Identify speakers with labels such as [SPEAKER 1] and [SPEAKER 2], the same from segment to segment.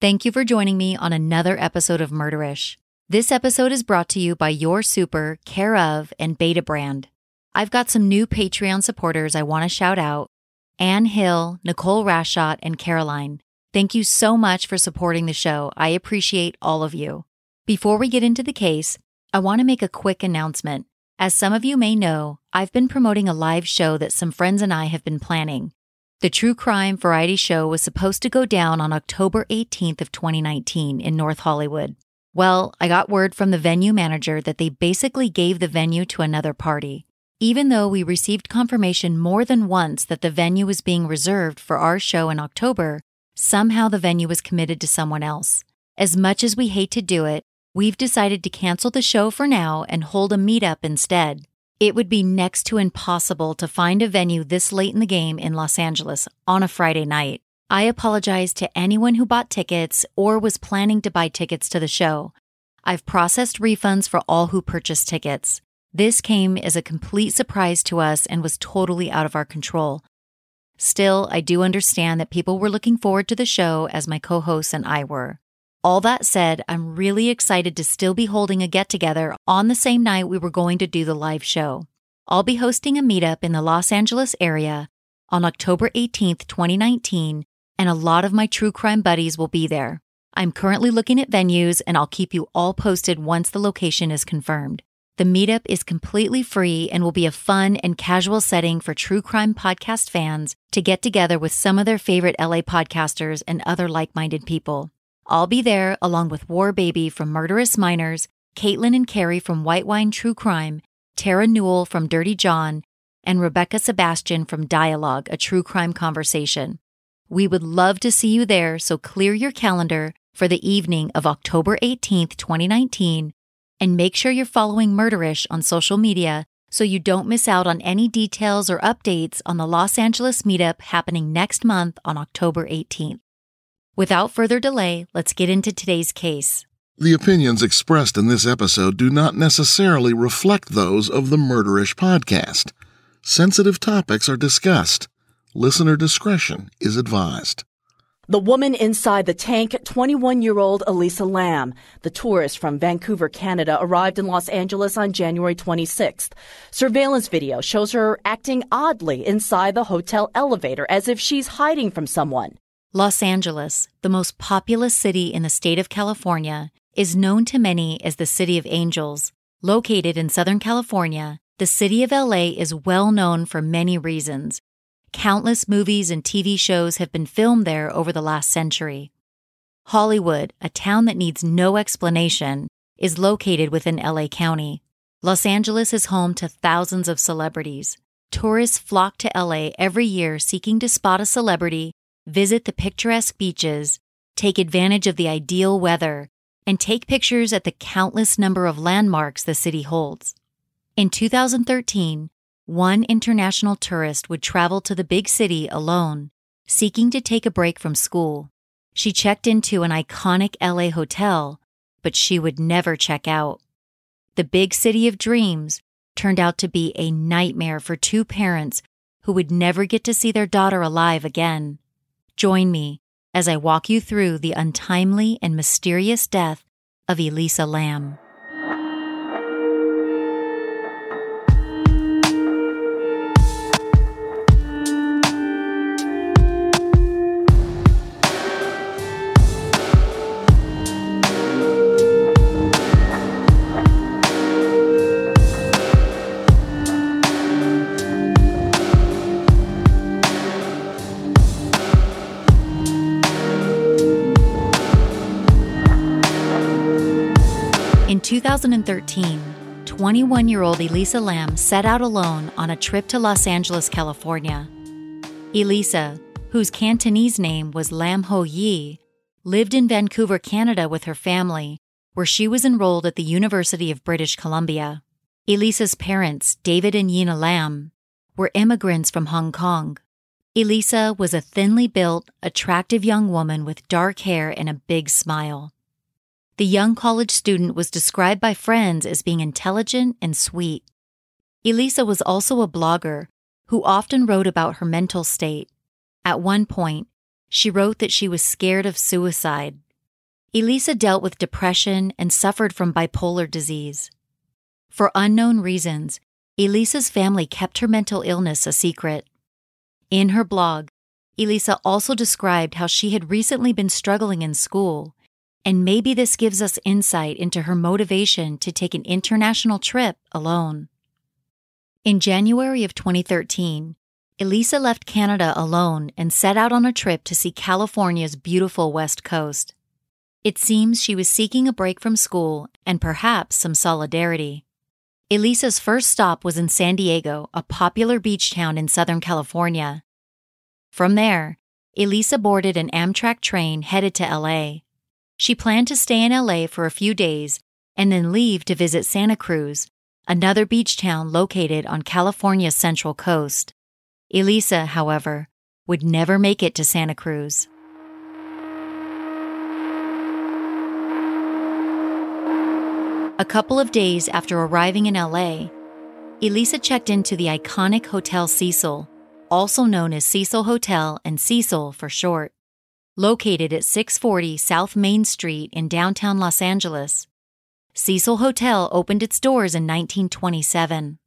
[SPEAKER 1] Thank you for joining me on another episode of Murderish. This episode is brought to you by Your Super, Care of, and Beta Brand. I've got some new Patreon supporters I want to shout out Anne Hill, Nicole Rashot, and Caroline. Thank you so much for supporting the show. I appreciate all of you. Before we get into the case, I want to make a quick announcement. As some of you may know, I've been promoting a live show that some friends and I have been planning. The true crime variety show was supposed to go down on October 18th of 2019 in North Hollywood. Well, I got word from the venue manager that they basically gave the venue to another party. Even though we received confirmation more than once that the venue was being reserved for our show in October, somehow the venue was committed to someone else. As much as we hate to do it, we've decided to cancel the show for now and hold a meetup instead. It would be next to impossible to find a venue this late in the game in Los Angeles on a Friday night. I apologize to anyone who bought tickets or was planning to buy tickets to the show. I've processed refunds for all who purchased tickets. This came as a complete surprise to us and was totally out of our control. Still, I do understand that people were looking forward to the show as my co hosts and I were. All that said, I'm really excited to still be holding a get together on the same night we were going to do the live show. I'll be hosting a meetup in the Los Angeles area on October 18th, 2019, and a lot of my true crime buddies will be there. I'm currently looking at venues and I'll keep you all posted once the location is confirmed. The meetup is completely free and will be a fun and casual setting for true crime podcast fans to get together with some of their favorite LA podcasters and other like minded people. I'll be there along with War Baby from Murderous Minors, Caitlin and Carrie from White Wine True Crime, Tara Newell from Dirty John, and Rebecca Sebastian from Dialogue, a true crime conversation. We would love to see you there, so clear your calendar for the evening of October 18th, 2019, and make sure you're following Murderish on social media so you don't miss out on any details or updates on the Los Angeles meetup happening next month on October 18th. Without further delay, let's get into today's case.
[SPEAKER 2] The opinions expressed in this episode do not necessarily reflect those of the Murderish podcast. Sensitive topics are discussed. Listener discretion is advised.
[SPEAKER 3] The woman inside the tank, 21 year old Elisa Lam. The tourist from Vancouver, Canada, arrived in Los Angeles on January 26th. Surveillance video shows her acting oddly inside the hotel elevator as if she's hiding from someone.
[SPEAKER 1] Los Angeles, the most populous city in the state of California, is known to many as the City of Angels. Located in Southern California, the city of LA is well known for many reasons. Countless movies and TV shows have been filmed there over the last century. Hollywood, a town that needs no explanation, is located within LA County. Los Angeles is home to thousands of celebrities. Tourists flock to LA every year seeking to spot a celebrity, visit the picturesque beaches, take advantage of the ideal weather, and take pictures at the countless number of landmarks the city holds. In 2013, one international tourist would travel to the big city alone, seeking to take a break from school. She checked into an iconic LA hotel, but she would never check out. The big city of dreams turned out to be a nightmare for two parents who would never get to see their daughter alive again. Join me as I walk you through the untimely and mysterious death of Elisa Lam. In 2013, 21 year old Elisa Lam set out alone on a trip to Los Angeles, California. Elisa, whose Cantonese name was Lam Ho Yi, lived in Vancouver, Canada with her family, where she was enrolled at the University of British Columbia. Elisa's parents, David and Yina Lam, were immigrants from Hong Kong. Elisa was a thinly built, attractive young woman with dark hair and a big smile. The young college student was described by friends as being intelligent and sweet. Elisa was also a blogger who often wrote about her mental state. At one point, she wrote that she was scared of suicide. Elisa dealt with depression and suffered from bipolar disease. For unknown reasons, Elisa's family kept her mental illness a secret. In her blog, Elisa also described how she had recently been struggling in school and maybe this gives us insight into her motivation to take an international trip alone. In January of 2013, Elisa left Canada alone and set out on a trip to see California's beautiful West Coast. It seems she was seeking a break from school and perhaps some solidarity. Elisa's first stop was in San Diego, a popular beach town in Southern California. From there, Elisa boarded an Amtrak train headed to LA. She planned to stay in LA for a few days and then leave to visit Santa Cruz, another beach town located on California's central coast. Elisa, however, would never make it to Santa Cruz. A couple of days after arriving in LA, Elisa checked into the iconic Hotel Cecil, also known as Cecil Hotel and Cecil for short. Located at 640 South Main Street in downtown Los Angeles, Cecil Hotel opened its doors in 1927.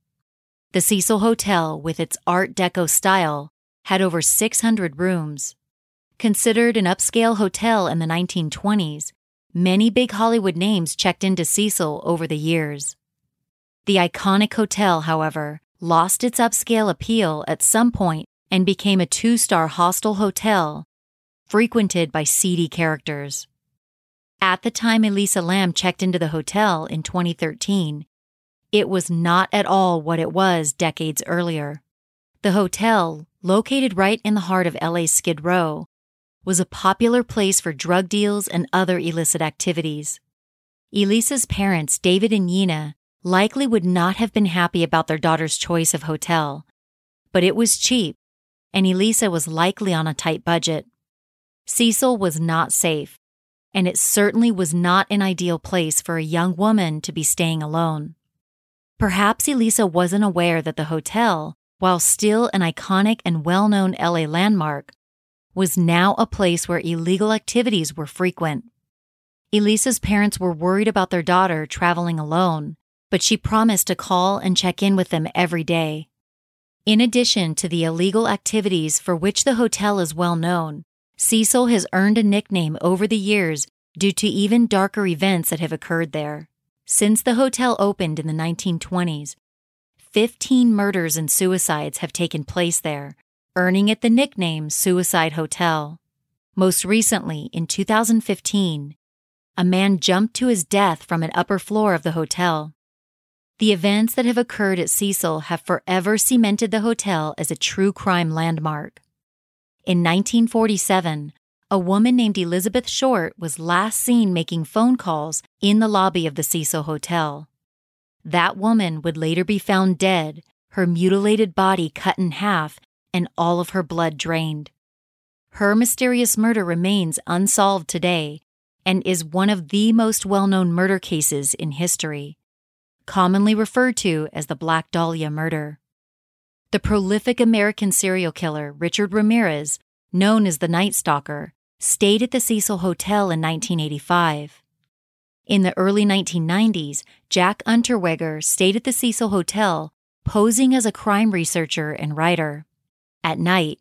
[SPEAKER 1] The Cecil Hotel, with its Art Deco style, had over 600 rooms. Considered an upscale hotel in the 1920s, many big Hollywood names checked into Cecil over the years. The iconic hotel, however, lost its upscale appeal at some point and became a two star hostel hotel frequented by seedy characters. At the time Elisa Lam checked into the hotel in 2013, it was not at all what it was decades earlier. The hotel, located right in the heart of LA's Skid Row, was a popular place for drug deals and other illicit activities. Elisa's parents, David and Yina, likely would not have been happy about their daughter's choice of hotel, but it was cheap, and Elisa was likely on a tight budget. Cecil was not safe, and it certainly was not an ideal place for a young woman to be staying alone. Perhaps Elisa wasn't aware that the hotel, while still an iconic and well known LA landmark, was now a place where illegal activities were frequent. Elisa's parents were worried about their daughter traveling alone, but she promised to call and check in with them every day. In addition to the illegal activities for which the hotel is well known, Cecil has earned a nickname over the years due to even darker events that have occurred there. Since the hotel opened in the 1920s, 15 murders and suicides have taken place there, earning it the nickname Suicide Hotel. Most recently, in 2015, a man jumped to his death from an upper floor of the hotel. The events that have occurred at Cecil have forever cemented the hotel as a true crime landmark. In 1947, a woman named Elizabeth Short was last seen making phone calls in the lobby of the Cecil Hotel. That woman would later be found dead, her mutilated body cut in half, and all of her blood drained. Her mysterious murder remains unsolved today and is one of the most well known murder cases in history, commonly referred to as the Black Dahlia murder. The prolific American serial killer Richard Ramirez, known as the Night Stalker, stayed at the Cecil Hotel in 1985. In the early 1990s, Jack Unterweger stayed at the Cecil Hotel, posing as a crime researcher and writer. At night,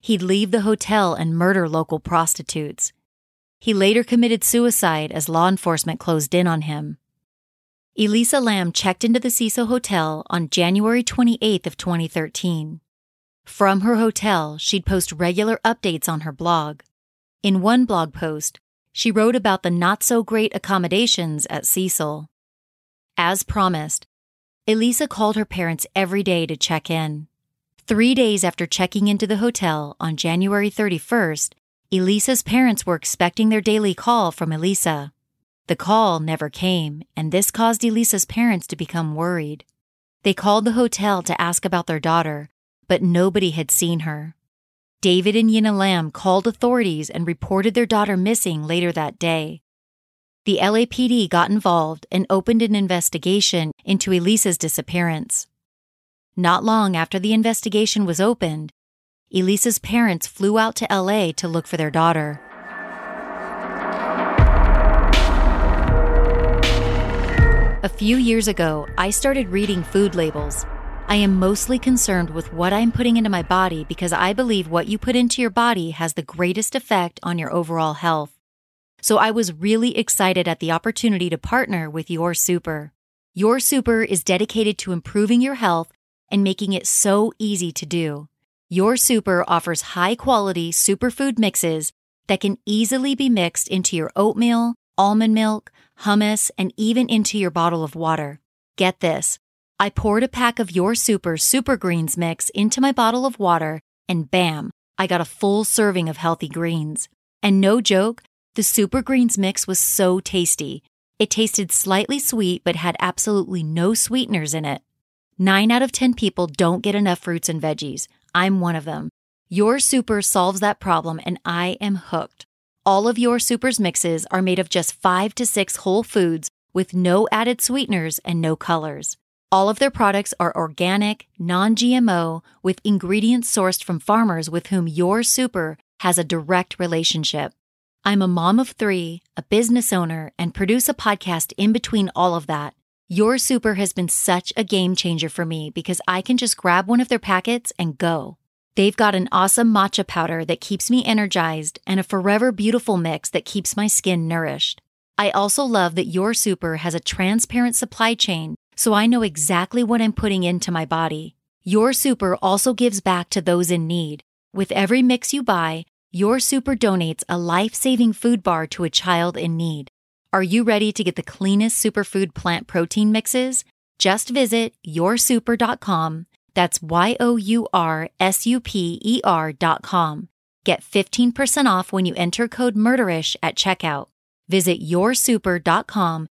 [SPEAKER 1] he'd leave the hotel and murder local prostitutes. He later committed suicide as law enforcement closed in on him. Elisa Lam checked into the Cecil Hotel on January 28th of 2013. From her hotel, she'd post regular updates on her blog. In one blog post, she wrote about the not so great accommodations at Cecil. As promised, Elisa called her parents every day to check in. Three days after checking into the hotel on January 31st, Elisa's parents were expecting their daily call from Elisa. The call never came, and this caused Elisa's parents to become worried. They called the hotel to ask about their daughter, but nobody had seen her. David and Yina Lam called authorities and reported their daughter missing later that day. The LAPD got involved and opened an investigation into Elisa's disappearance. Not long after the investigation was opened, Elisa's parents flew out to LA to look for their daughter. A few years ago, I started reading food labels. I am mostly concerned with what I'm putting into my body because I believe what you put into your body has the greatest effect on your overall health. So I was really excited at the opportunity to partner with Your Super. Your Super is dedicated to improving your health and making it so easy to do. Your Super offers high quality superfood mixes that can easily be mixed into your oatmeal, almond milk, hummus, and even into your bottle of water. Get this. I poured a pack of Your Super Super Greens mix into my bottle of water, and bam, I got a full serving of healthy greens. And no joke, the Super Greens mix was so tasty. It tasted slightly sweet, but had absolutely no sweeteners in it. Nine out of 10 people don't get enough fruits and veggies. I'm one of them. Your Super solves that problem, and I am hooked. All of Your Super's mixes are made of just five to six whole foods with no added sweeteners and no colors. All of their products are organic, non GMO, with ingredients sourced from farmers with whom Your Super has a direct relationship. I'm a mom of three, a business owner, and produce a podcast in between all of that. Your Super has been such a game changer for me because I can just grab one of their packets and go. They've got an awesome matcha powder that keeps me energized and a forever beautiful mix that keeps my skin nourished. I also love that Your Super has a transparent supply chain, so I know exactly what I'm putting into my body. Your Super also gives back to those in need. With every mix you buy, Your Super donates a life saving food bar to a child in need. Are you ready to get the cleanest superfood plant protein mixes? Just visit yoursuper.com. That's Y O U R S U P E R dot com. Get 15% off when you enter code MURDERISH at checkout. Visit yoursuper.com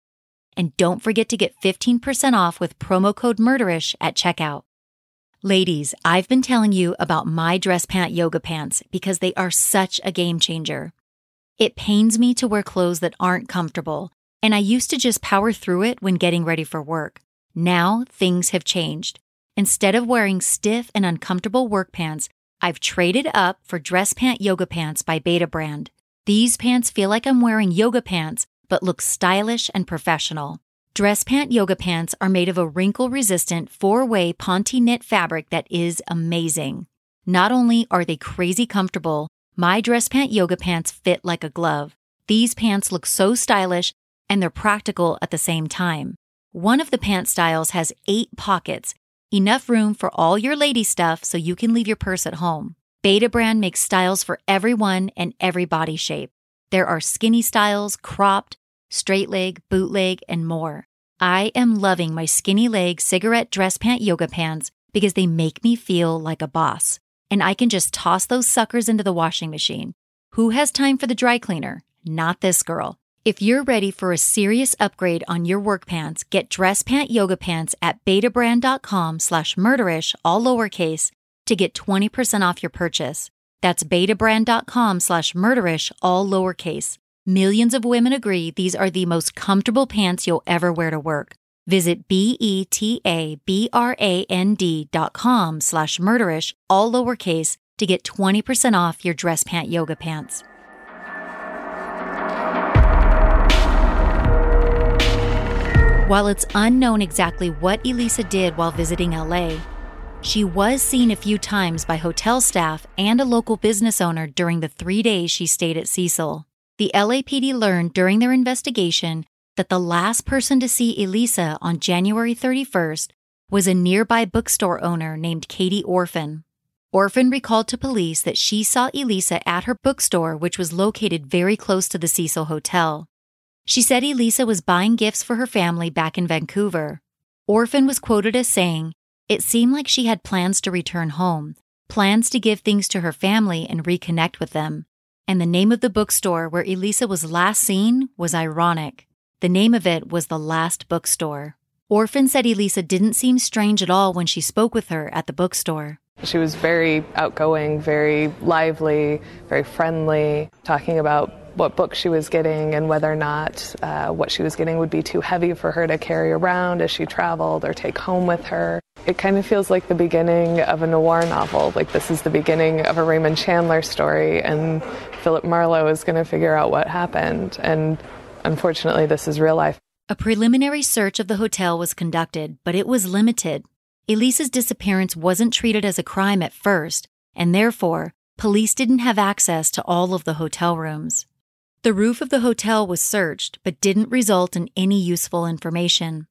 [SPEAKER 1] and don't forget to get 15% off with promo code MURDERISH at checkout. Ladies, I've been telling you about my dress pant yoga pants because they are such a game changer. It pains me to wear clothes that aren't comfortable, and I used to just power through it when getting ready for work. Now things have changed. Instead of wearing stiff and uncomfortable work pants, I've traded up for dress pant yoga pants by Beta Brand. These pants feel like I'm wearing yoga pants, but look stylish and professional. Dress pant yoga pants are made of a wrinkle resistant four way Ponte knit fabric that is amazing. Not only are they crazy comfortable, my dress pant yoga pants fit like a glove. These pants look so stylish and they're practical at the same time. One of the pant styles has eight pockets, enough room for all your lady stuff so you can leave your purse at home. Beta Brand makes styles for everyone and every body shape. There are skinny styles, cropped, straight leg, bootleg, and more. I am loving my skinny leg cigarette dress pant yoga pants because they make me feel like a boss. And I can just toss those suckers into the washing machine. Who has time for the dry cleaner? Not this girl. If you're ready for a serious upgrade on your work pants, get dress pant yoga pants at betabrand.com slash murderish, all lowercase, to get 20% off your purchase. That's betabrand.com slash murderish, all lowercase. Millions of women agree these are the most comfortable pants you'll ever wear to work. Visit B-E-T-A-B-R-A-N-D dot com slash murderish, all lowercase, to get 20% off your dress pant yoga pants. While it's unknown exactly what Elisa did while visiting LA, she was seen a few times by hotel staff and a local business owner during the three days she stayed at Cecil. The LAPD learned during their investigation that the last person to see Elisa on January 31st was a nearby bookstore owner named Katie Orphan. Orphan recalled to police that she saw Elisa at her bookstore, which was located very close to the Cecil Hotel. She said Elisa was buying gifts for her family back in Vancouver. Orphan was quoted as saying, It seemed like she had plans to return home, plans to give things to her family and reconnect with them. And the name of the bookstore where Elisa was last seen was ironic. The name of it was The Last Bookstore. Orphan said Elisa didn't seem strange at all when she spoke with her at the bookstore.
[SPEAKER 4] She was very outgoing, very lively, very friendly, talking about what book she was getting and whether or not uh, what she was getting would be too heavy for her to carry around as she traveled or take home with her. It kind of feels like the beginning of a noir novel. Like this is the beginning of a Raymond Chandler story, and Philip Marlowe is going to figure out what happened. And unfortunately, this is real life.
[SPEAKER 1] A preliminary search of the hotel was conducted, but it was limited. Elisa's disappearance wasn't treated as a crime at first, and therefore, police didn't have access to all of the hotel rooms. The roof of the hotel was searched, but didn't result in any useful information.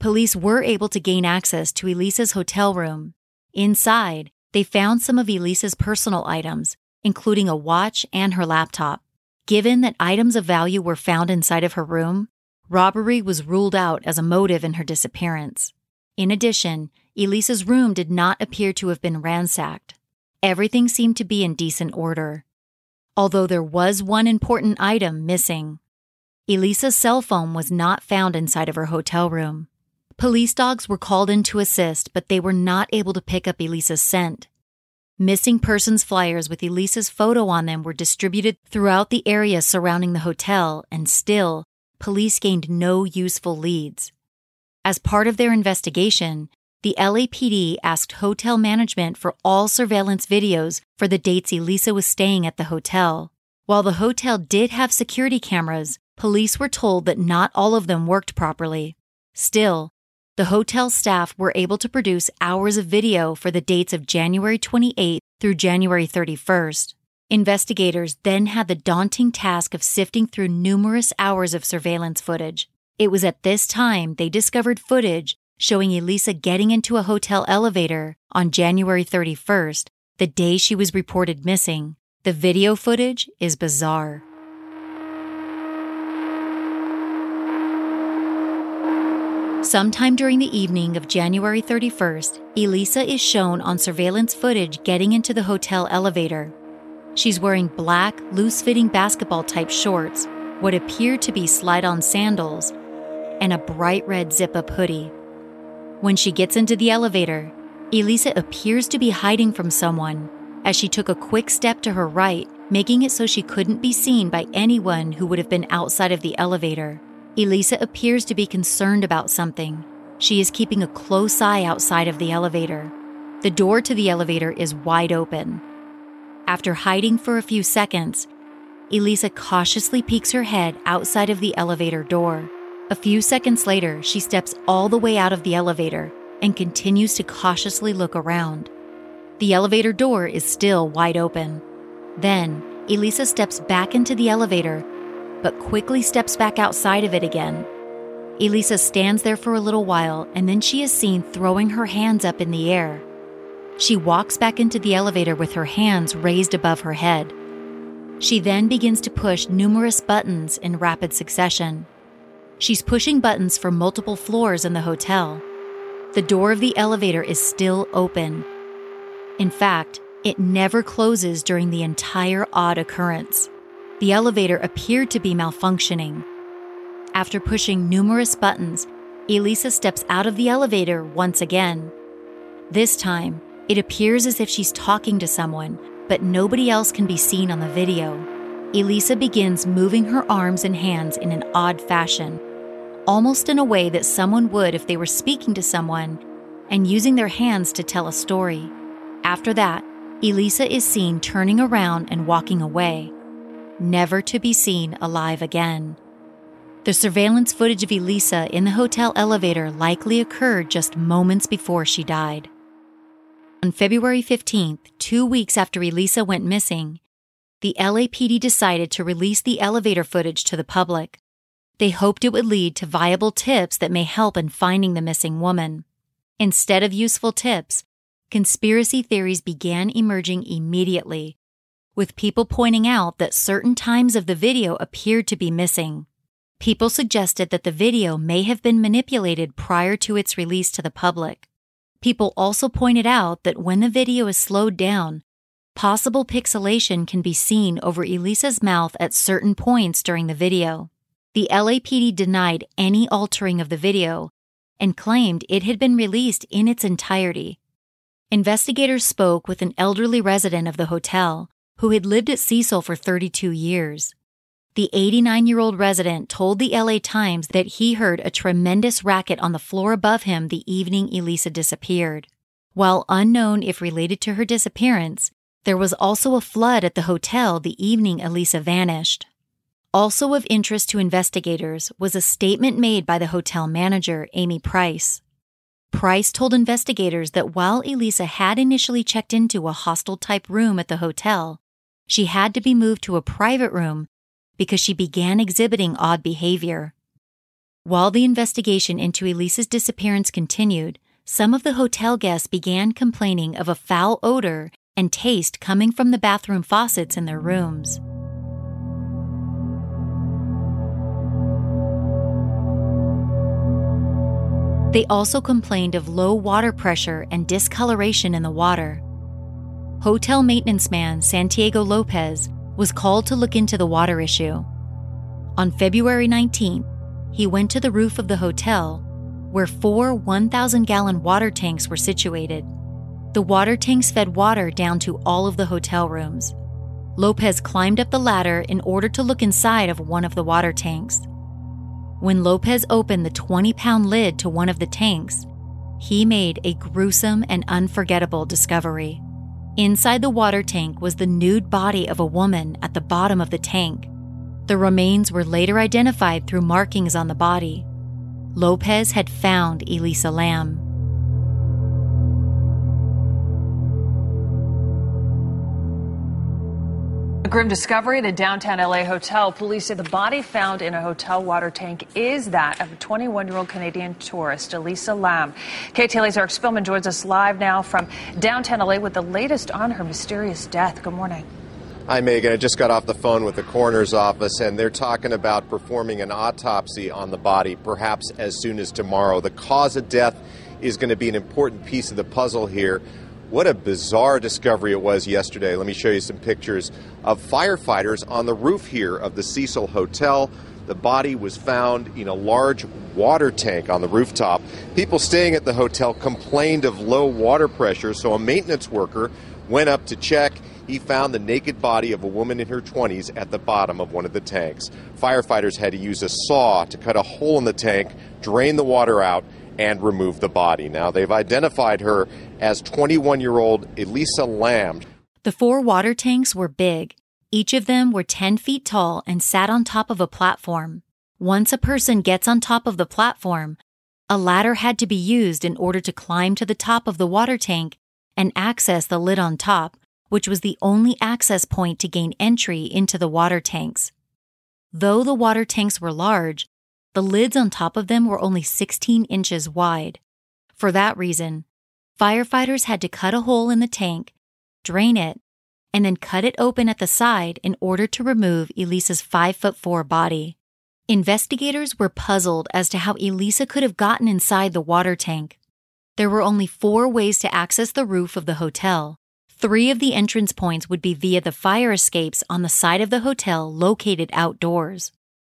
[SPEAKER 1] Police were able to gain access to Elisa's hotel room. Inside, they found some of Elisa's personal items, including a watch and her laptop. Given that items of value were found inside of her room, robbery was ruled out as a motive in her disappearance. In addition, Elisa's room did not appear to have been ransacked. Everything seemed to be in decent order although there was one important item missing. Elisa's cell phone was not found inside of her hotel room. Police dogs were called in to assist, but they were not able to pick up Elisa's scent. Missing persons flyers with Elisa's photo on them were distributed throughout the area surrounding the hotel, and still, police gained no useful leads. As part of their investigation, the LAPD asked hotel management for all surveillance videos for the dates Elisa was staying at the hotel. While the hotel did have security cameras, police were told that not all of them worked properly. Still, the hotel staff were able to produce hours of video for the dates of January 28th through January 31st. Investigators then had the daunting task of sifting through numerous hours of surveillance footage. It was at this time they discovered footage showing Elisa getting into a hotel elevator on January 31st, the day she was reported missing. The video footage is bizarre. Sometime during the evening of January 31st, Elisa is shown on surveillance footage getting into the hotel elevator. She's wearing black, loose fitting basketball type shorts, what appear to be slide on sandals, and a bright red zip up hoodie. When she gets into the elevator, Elisa appears to be hiding from someone as she took a quick step to her right, making it so she couldn't be seen by anyone who would have been outside of the elevator. Elisa appears to be concerned about something. She is keeping a close eye outside of the elevator. The door to the elevator is wide open. After hiding for a few seconds, Elisa cautiously peeks her head outside of the elevator door. A few seconds later, she steps all the way out of the elevator and continues to cautiously look around. The elevator door is still wide open. Then, Elisa steps back into the elevator, but quickly steps back outside of it again. Elisa stands there for a little while and then she is seen throwing her hands up in the air. She walks back into the elevator with her hands raised above her head. She then begins to push numerous buttons in rapid succession. She's pushing buttons for multiple floors in the hotel. The door of the elevator is still open. In fact, it never closes during the entire odd occurrence. The elevator appeared to be malfunctioning. After pushing numerous buttons, Elisa steps out of the elevator once again. This time, it appears as if she's talking to someone, but nobody else can be seen on the video. Elisa begins moving her arms and hands in an odd fashion, almost in a way that someone would if they were speaking to someone and using their hands to tell a story. After that, Elisa is seen turning around and walking away, never to be seen alive again. The surveillance footage of Elisa in the hotel elevator likely occurred just moments before she died. On February 15th, two weeks after Elisa went missing, the LAPD decided to release the elevator footage to the public. They hoped it would lead to viable tips that may help in finding the missing woman. Instead of useful tips, conspiracy theories began emerging immediately, with people pointing out that certain times of the video appeared to be missing. People suggested that the video may have been manipulated prior to its release to the public. People also pointed out that when the video is slowed down, possible pixelation can be seen over Elisa's mouth at certain points during the video. The LAPD denied any altering of the video and claimed it had been released in its entirety. Investigators spoke with an elderly resident of the hotel who had lived at Cecil for 32 years. The 89 year old resident told the LA Times that he heard a tremendous racket on the floor above him the evening Elisa disappeared. While unknown if related to her disappearance, there was also a flood at the hotel the evening Elisa vanished. Also of interest to investigators was a statement made by the hotel manager, Amy Price. Price told investigators that while Elisa had initially checked into a hostel type room at the hotel, she had to be moved to a private room because she began exhibiting odd behavior. While the investigation into Elisa's disappearance continued, some of the hotel guests began complaining of a foul odor and taste coming from the bathroom faucets in their rooms. They also complained of low water pressure and discoloration in the water. Hotel maintenance man Santiago Lopez was called to look into the water issue. On February 19th, he went to the roof of the hotel where four 1,000 gallon water tanks were situated. The water tanks fed water down to all of the hotel rooms. Lopez climbed up the ladder in order to look inside of one of the water tanks. When Lopez opened the 20 pound lid to one of the tanks, he made a gruesome and unforgettable discovery. Inside the water tank was the nude body of a woman at the bottom of the tank. The remains were later identified through markings on the body. Lopez had found Elisa Lam.
[SPEAKER 5] A grim discovery at a downtown LA hotel. Police say the body found in a hotel water tank is that of a 21 year old Canadian tourist, Elisa Lam. KTLA's Eric Spillman joins us live now from downtown LA with the latest on her mysterious death. Good morning.
[SPEAKER 6] Hi, Megan. I just got off the phone with the coroner's office, and they're talking about performing an autopsy on the body perhaps as soon as tomorrow. The cause of death is going to be an important piece of the puzzle here. What a bizarre discovery it was yesterday. Let me show you some pictures of firefighters on the roof here of the Cecil Hotel. The body was found in a large water tank on the rooftop. People staying at the hotel complained of low water pressure, so a maintenance worker went up to check. He found the naked body of a woman in her 20s at the bottom of one of the tanks. Firefighters had to use a saw to cut a hole in the tank, drain the water out, and remove the body. Now, they've identified her as 21 year old Elisa Lam.
[SPEAKER 1] The four water tanks were big. Each of them were 10 feet tall and sat on top of a platform. Once a person gets on top of the platform, a ladder had to be used in order to climb to the top of the water tank and access the lid on top, which was the only access point to gain entry into the water tanks. Though the water tanks were large, the lids on top of them were only 16 inches wide. For that reason, firefighters had to cut a hole in the tank, drain it, and then cut it open at the side in order to remove Elisa's 5 foot 4 body. Investigators were puzzled as to how Elisa could have gotten inside the water tank. There were only four ways to access the roof of the hotel. Three of the entrance points would be via the fire escapes on the side of the hotel located outdoors.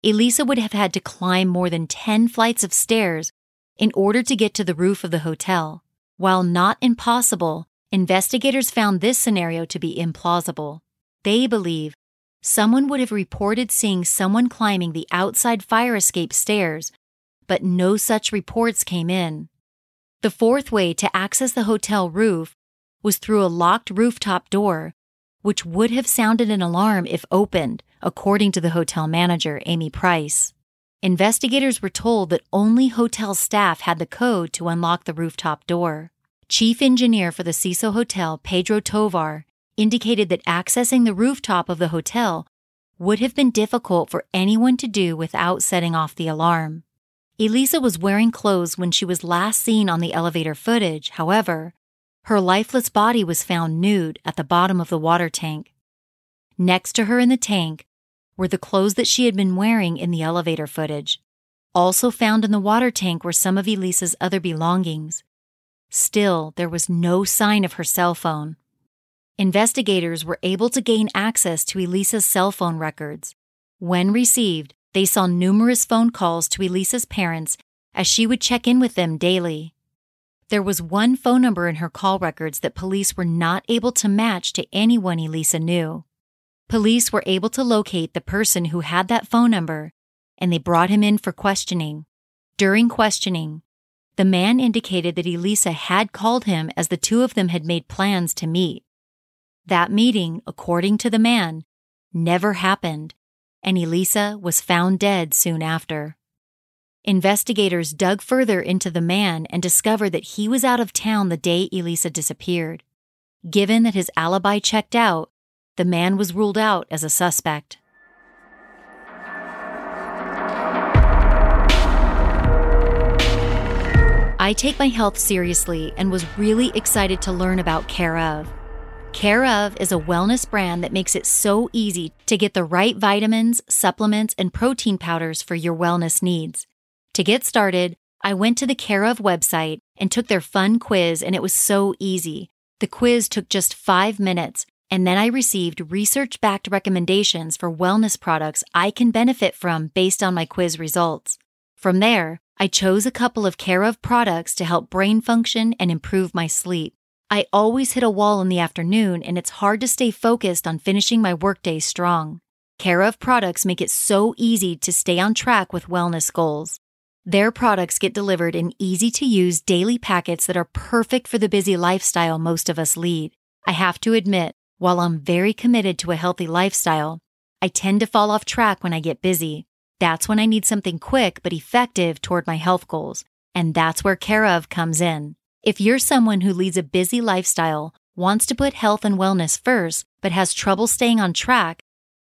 [SPEAKER 1] Elisa would have had to climb more than 10 flights of stairs in order to get to the roof of the hotel. While not impossible, investigators found this scenario to be implausible. They believe someone would have reported seeing someone climbing the outside fire escape stairs, but no such reports came in. The fourth way to access the hotel roof was through a locked rooftop door, which would have sounded an alarm if opened, according to the hotel manager, Amy Price. Investigators were told that only hotel staff had the code to unlock the rooftop door. Chief engineer for the Cecil Hotel, Pedro Tovar, indicated that accessing the rooftop of the hotel would have been difficult for anyone to do without setting off the alarm. Elisa was wearing clothes when she was last seen on the elevator footage, however, her lifeless body was found nude at the bottom of the water tank. Next to her in the tank were the clothes that she had been wearing in the elevator footage. Also found in the water tank were some of Elisa's other belongings. Still, there was no sign of her cell phone. Investigators were able to gain access to Elisa's cell phone records. When received, they saw numerous phone calls to Elisa's parents as she would check in with them daily. There was one phone number in her call records that police were not able to match to anyone Elisa knew. Police were able to locate the person who had that phone number, and they brought him in for questioning. During questioning, the man indicated that Elisa had called him as the two of them had made plans to meet. That meeting, according to the man, never happened, and Elisa was found dead soon after. Investigators dug further into the man and discovered that he was out of town the day Elisa disappeared. Given that his alibi checked out, the man was ruled out as a suspect. I take my health seriously and was really excited to learn about Care of. Care of is a wellness brand that makes it so easy to get the right vitamins, supplements, and protein powders for your wellness needs. To get started, I went to the Care of website and took their fun quiz, and it was so easy. The quiz took just five minutes, and then I received research backed recommendations for wellness products I can benefit from based on my quiz results. From there, I chose a couple of Care of products to help brain function and improve my sleep. I always hit a wall in the afternoon, and it's hard to stay focused on finishing my workday strong. Care of products make it so easy to stay on track with wellness goals. Their products get delivered in easy to use daily packets that are perfect for the busy lifestyle most of us lead. I have to admit, while I'm very committed to a healthy lifestyle, I tend to fall off track when I get busy. That's when I need something quick but effective toward my health goals. And that's where Care of comes in. If you're someone who leads a busy lifestyle, wants to put health and wellness first, but has trouble staying on track,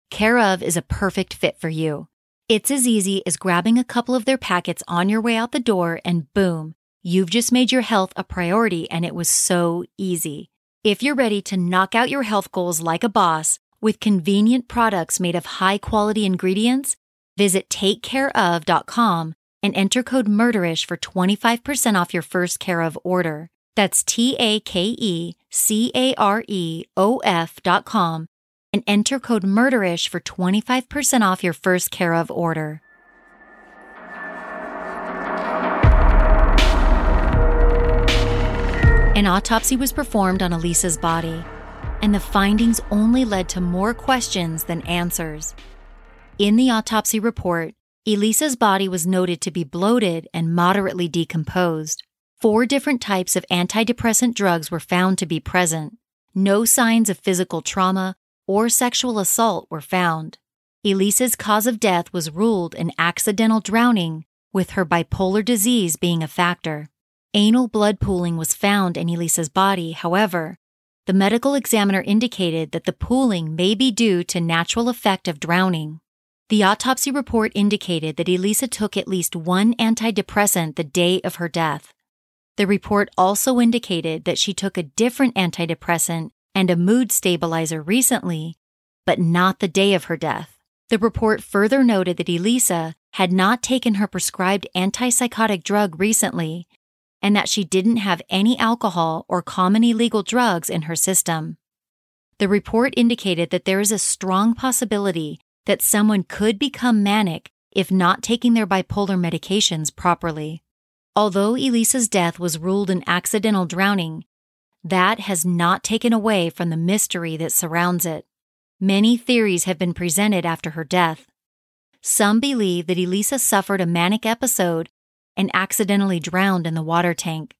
[SPEAKER 1] Care of is a perfect fit for you. It's as easy as grabbing a couple of their packets on your way out the door, and boom, you've just made your health a priority, and it was so easy. If you're ready to knock out your health goals like a boss with convenient products made of high quality ingredients, visit takecareof.com and enter code MURDERISH for 25% off your first care of order. That's T A K E C A R E O F dot com and enter code MURDERISH for 25% off your first care of order. An autopsy was performed on Elisa's body, and the findings only led to more questions than answers. In the autopsy report, Elisa's body was noted to be bloated and moderately decomposed. Four different types of antidepressant drugs were found to be present. No signs of physical trauma or sexual assault were found. Elisa's cause of death was ruled an accidental drowning, with her bipolar disease being a factor. Anal blood pooling was found in Elisa's body, however. The medical examiner indicated that the pooling may be due to natural effect of drowning. The autopsy report indicated that Elisa took at least one antidepressant the day of her death. The report also indicated that she took a different antidepressant and a mood stabilizer recently, but not the day of her death. The report further noted that Elisa had not taken her prescribed antipsychotic drug recently and that she didn't have any alcohol or common illegal drugs in her system. The report indicated that there is a strong possibility that someone could become manic if not taking their bipolar medications properly. Although Elisa's death was ruled an accidental drowning, that has not taken away from the mystery that surrounds it. Many theories have been presented after her death. Some believe that Elisa suffered a manic episode and accidentally drowned in the water tank.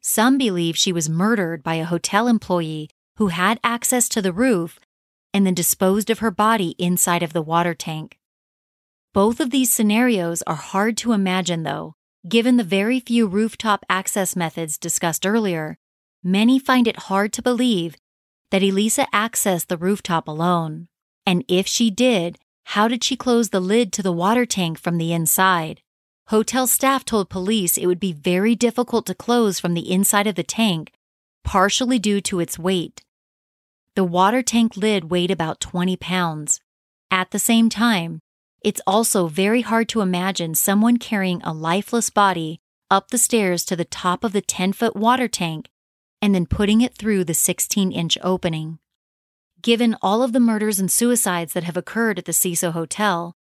[SPEAKER 1] Some believe she was murdered by a hotel employee who had access to the roof and then disposed of her body inside of the water tank. Both of these scenarios are hard to imagine, though, given the very few rooftop access methods discussed earlier. Many find it hard to believe that Elisa accessed the rooftop alone. And if she did, how did she close the lid to the water tank from the inside? Hotel staff told police it would be very difficult to close from the inside of the tank, partially due to its weight. The water tank lid weighed about 20 pounds. At the same time, it's also very hard to imagine someone carrying a lifeless body up the stairs to the top of the 10 foot water tank and then putting it through the 16 inch opening. Given all of the murders and suicides that have occurred at the Cecil Hotel,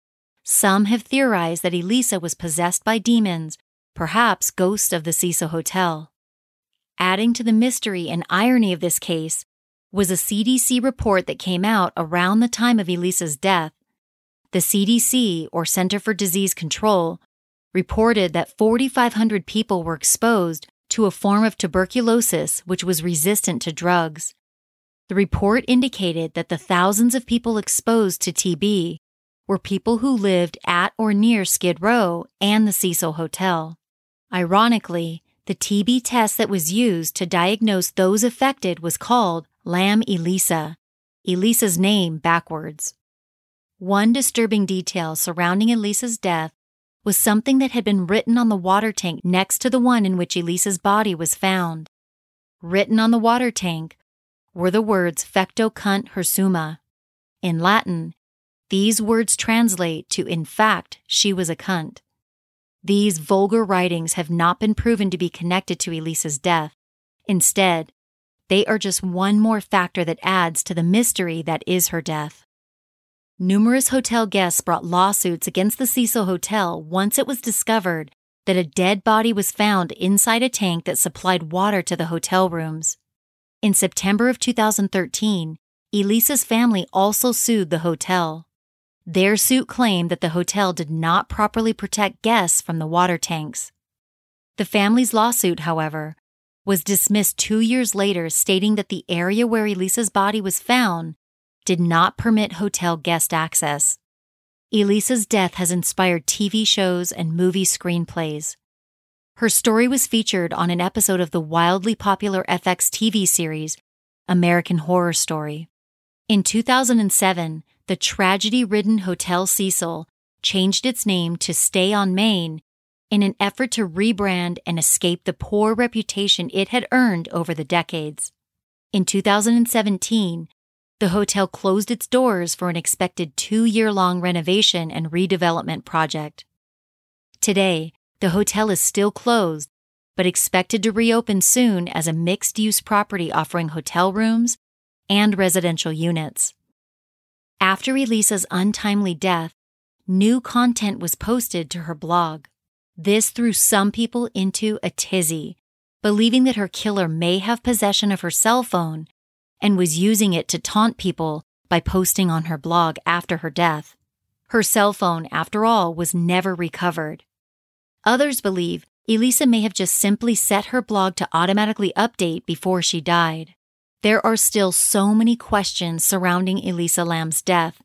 [SPEAKER 1] some have theorized that Elisa was possessed by demons, perhaps ghosts of the Cecil Hotel. Adding to the mystery and irony of this case was a CDC report that came out around the time of Elisa's death the CDC, or Center for Disease Control, reported that 4,500 people were exposed to a form of tuberculosis which was resistant to drugs. The report indicated that the thousands of people exposed to TB were people who lived at or near Skid Row and the Cecil Hotel. Ironically, the TB test that was used to diagnose those affected was called Lam Elisa, Elisa's name backwards. One disturbing detail surrounding Elisa's death was something that had been written on the water tank next to the one in which Elisa's body was found. Written on the water tank were the words Fecto Cunt Hersuma. In Latin, these words translate to In fact, she was a cunt. These vulgar writings have not been proven to be connected to Elisa's death. Instead, they are just one more factor that adds to the mystery that is her death. Numerous hotel guests brought lawsuits against the Cecil Hotel once it was discovered that a dead body was found inside a tank that supplied water to the hotel rooms. In September of 2013, Elisa's family also sued the hotel. Their suit claimed that the hotel did not properly protect guests from the water tanks. The family's lawsuit, however, was dismissed two years later, stating that the area where Elisa's body was found did not permit hotel guest access. Elisa's death has inspired TV shows and movie screenplays. Her story was featured on an episode of the wildly popular FX TV series American Horror Story. In 2007, the tragedy ridden Hotel Cecil changed its name to Stay on Main in an effort to rebrand and escape the poor reputation it had earned over the decades. In 2017, the hotel closed its doors for an expected two year long renovation and redevelopment project. Today, the hotel is still closed, but expected to reopen soon as a mixed use property offering hotel rooms and residential units. After Elisa's untimely death, new content was posted to her blog. This threw some people into a tizzy, believing that her killer may have possession of her cell phone and was using it to taunt people by posting on her blog after her death. Her cell phone, after all, was never recovered. Others believe Elisa may have just simply set her blog to automatically update before she died. There are still so many questions surrounding Elisa Lam's death.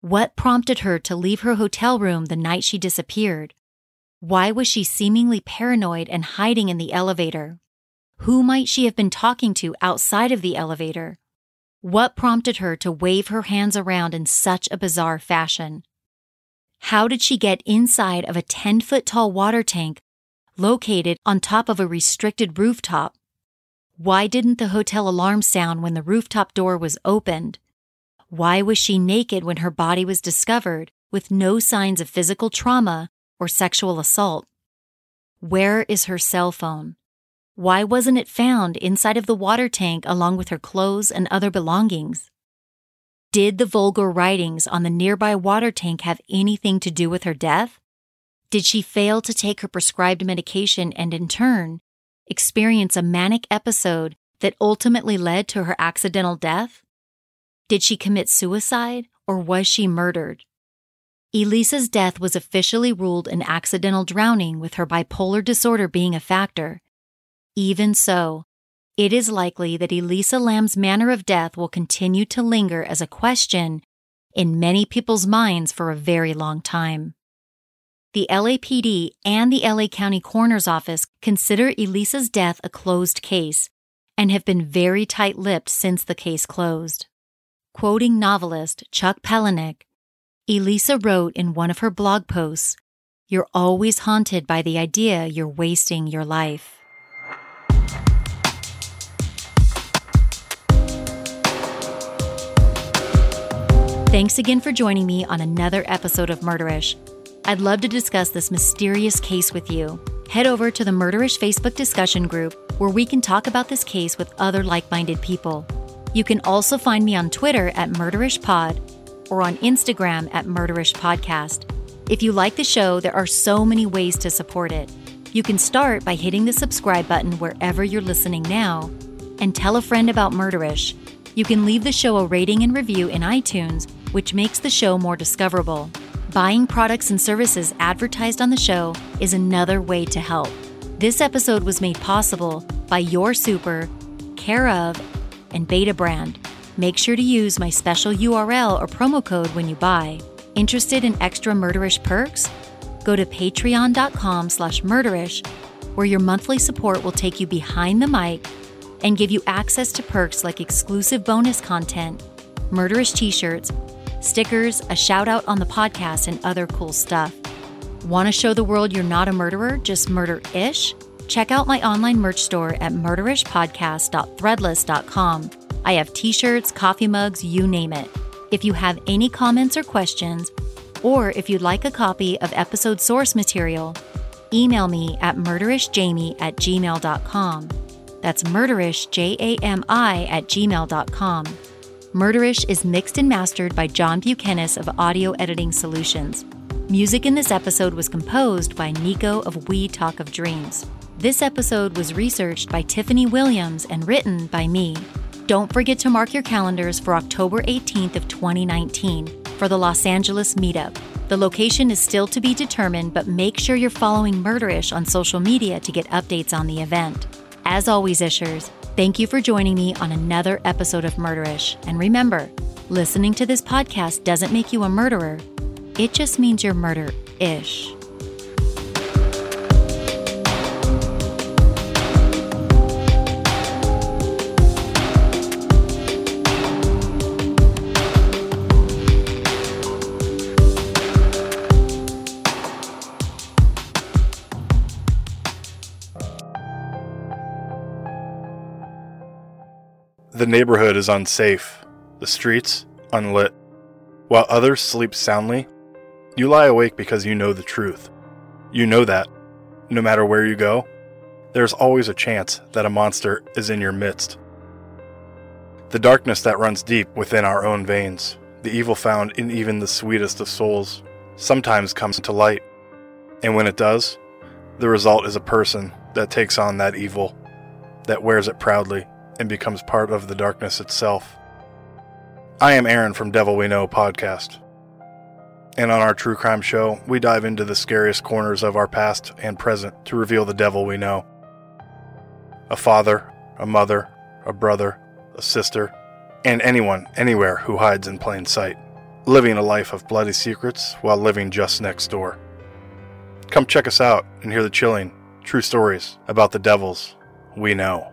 [SPEAKER 1] What prompted her to leave her hotel room the night she disappeared? Why was she seemingly paranoid and hiding in the elevator? Who might she have been talking to outside of the elevator? What prompted her to wave her hands around in such a bizarre fashion? How did she get inside of a 10 foot tall water tank located on top of a restricted rooftop? Why didn't the hotel alarm sound when the rooftop door was opened? Why was she naked when her body was discovered with no signs of physical trauma or sexual assault? Where is her cell phone? Why wasn't it found inside of the water tank along with her clothes and other belongings? Did the vulgar writings on the nearby water tank have anything to do with her death? Did she fail to take her prescribed medication and, in turn, experience a manic episode that ultimately led to her accidental death? Did she commit suicide or was she murdered? Elisa's death was officially ruled an accidental drowning with her bipolar disorder being a factor. Even so, it is likely that Elisa Lam's manner of death will continue to linger as a question in many people's minds for a very long time. The LAPD and the LA County Coroner's Office consider Elisa's death a closed case and have been very tight lipped since the case closed. Quoting novelist Chuck Palahniuk, Elisa wrote in one of her blog posts You're always haunted by the idea you're wasting your life. Thanks again for joining me on another episode of Murderish. I'd love to discuss this mysterious case with you. Head over to the Murderish Facebook discussion group where we can talk about this case with other like minded people. You can also find me on Twitter at MurderishPod or on Instagram at Murderish Podcast. If you like the show, there are so many ways to support it. You can start by hitting the subscribe button wherever you're listening now and tell a friend about Murderish. You can leave the show a rating and review in iTunes, which makes the show more discoverable. Buying products and services advertised on the show is another way to help. This episode was made possible by Your Super, Care of, and Betabrand. Make sure to use my special URL or promo code when you buy. Interested in extra murderish perks? Go to patreon.com slash murderish, where your monthly support will take you behind the mic and give you access to perks like exclusive bonus content, murderish t shirts, stickers, a shout out on the podcast, and other cool stuff. Want to show the world you're not a murderer, just murder ish? Check out my online merch store at murderishpodcast.threadless.com. I have t shirts, coffee mugs, you name it. If you have any comments or questions, or if you'd like a copy of episode source material, email me at murderishjami at gmail.com. That's murderish, J A M I, at gmail.com. Murderish is mixed and mastered by John Buchanan of Audio Editing Solutions. Music in this episode was composed by Nico of We Talk of Dreams. This episode was researched by Tiffany Williams and written by me. Don't forget to mark your calendars for October 18th of 2019 for the Los Angeles meetup. The location is still to be determined, but make sure you're following Murderish on social media to get updates on the event. As always, Ishers, thank you for joining me on another episode of Murderish. And remember, listening to this podcast doesn't make you a murderer, it just means you're murder ish.
[SPEAKER 7] The neighborhood is unsafe, the streets unlit. While others sleep soundly, you lie awake because you know the truth. You know that, no matter where you go, there's always a chance that a monster is in your midst. The darkness that runs deep within our own veins, the evil found in even the sweetest of souls, sometimes comes to light. And when it does, the result is a person that takes on that evil, that wears it proudly and becomes part of the darkness itself. I am Aaron from Devil We Know podcast. And on our true crime show, we dive into the scariest corners of our past and present to reveal the devil we know. A father, a mother, a brother, a sister, and anyone, anywhere who hides in plain sight, living a life of bloody secrets while living just next door. Come check us out and hear the chilling, true stories about the devils we know.